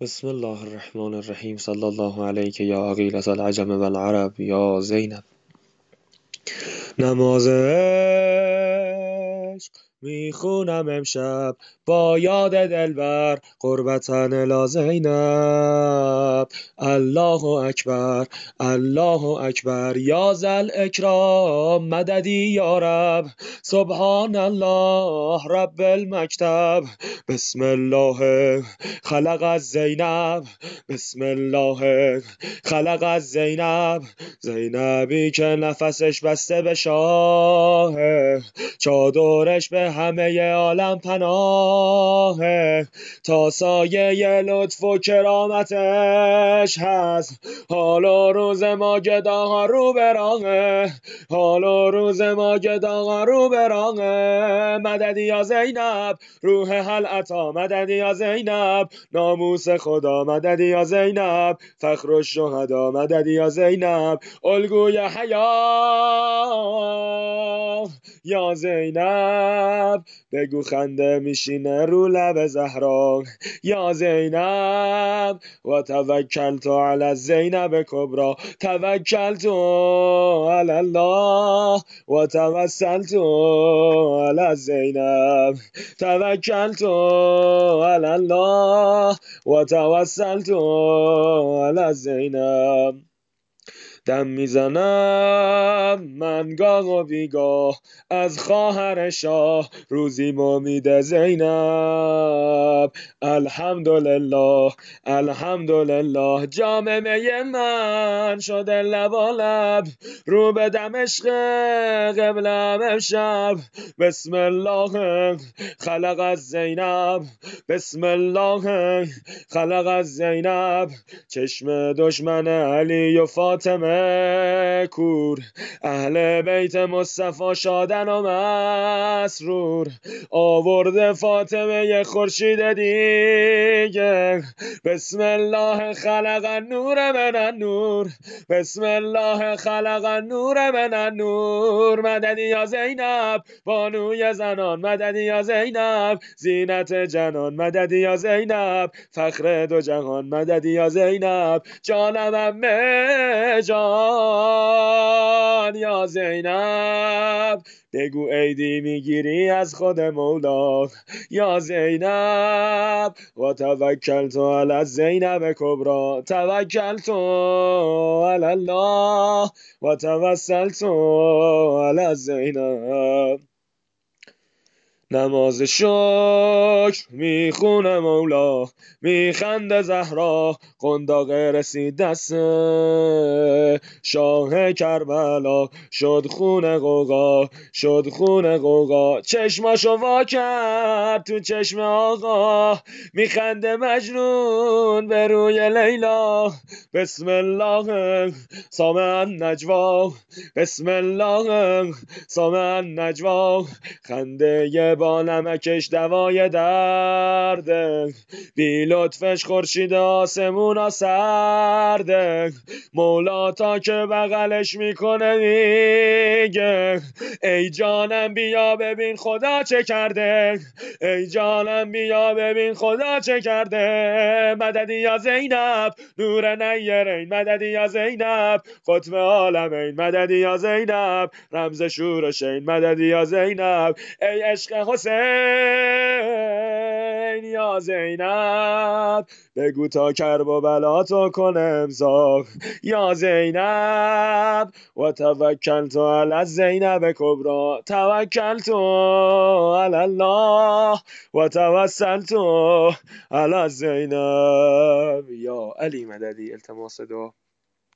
بسم الله الرحمن الرحیم صلی الله علیک یا عقیلة العجم و العرب یا زینب نماز عشق می‌خونم امشب با یاد دلبر قربتن الی زینب الله اکبر الله اکبر یا ذا اکرام مددی یا رب. سبحان الله رب المکتب. بسم الله خلق از زینب بسم الله خلق از زینب زینبی که نفسش بسته به شاهه چادرش به همه عالم پناهه تا سایه لطف و کرامتش هست. حال روز ما گداها رو براغه حال روز ما گداها رو براغه مددی یا زینب روح حل عطا مددی یا زینب ناموس خدا. مددی یا زینب فخر و شهدا. مددی یا زینب الگوی حیا. یا زینب. بگو خنده میشینه رو لب زهرا یا زینب و توکلت علی زینب کبرا توکلت علی الله و توسلت علی زینب توکلت علی الله و توسلت علی زینب دم می‌زنم من گاه و بیگاه از خواهر شاه روزی امید زینب. الحمدلله الحمدلله جام می من شده لبالب رو به دمشق قبلم امشب. بسم الله خلق از زینب. بسم الله خلق از زینب. چشم دشمن علی و فاطمه کور اهل بیت مصطفی شادن و مسرور. آورده فاطمه خورشید دیگه. بسم الله خلق النور من النور. بسم الله خلق النور من النور. مددی یا زینب بانوی زنان. مددی یا زینب زینت جنان. مددی یا زینب فخر دو جهان. مددی یا زینب جانم امه جان یا زینب؟ بگو عیدی می‌گیری از خود مولا یا زینب و توکلت علی زینب کبرا توکلت علی الله و توسلت علی زینب. نماز شکر می‌خونه مولا میخنده زهرا قنداقه رسید دست. شاه کربلا شد خون قوقا شد خون قوقا چشماشو وا کرد تو چشم آقا میخنده مجنون به روی لیلا. بسم الله سامع نجوا بسم الله سامع نجوا خنده نمکش دوای درده بی لطفش خورشید آسمونا سرده مولا تا که بغلش می‌کنه میگه ای جانم بیا ببین خدا چه کرده. ای جانم بیا ببین خدا چه کرده. مددی یا زینب نور نیرین مددی یا زینب ختم عالمین مددی یا زینب رمز شور و شین. مددی یا زینب ای عشق حسین یا زینب. بگو تا کرب و بلا تو کنه امساک یا زینب و توکلت علی زینب کبرا توکلت علی الله و توسلت علی زینب یا علی مددی التماس دعا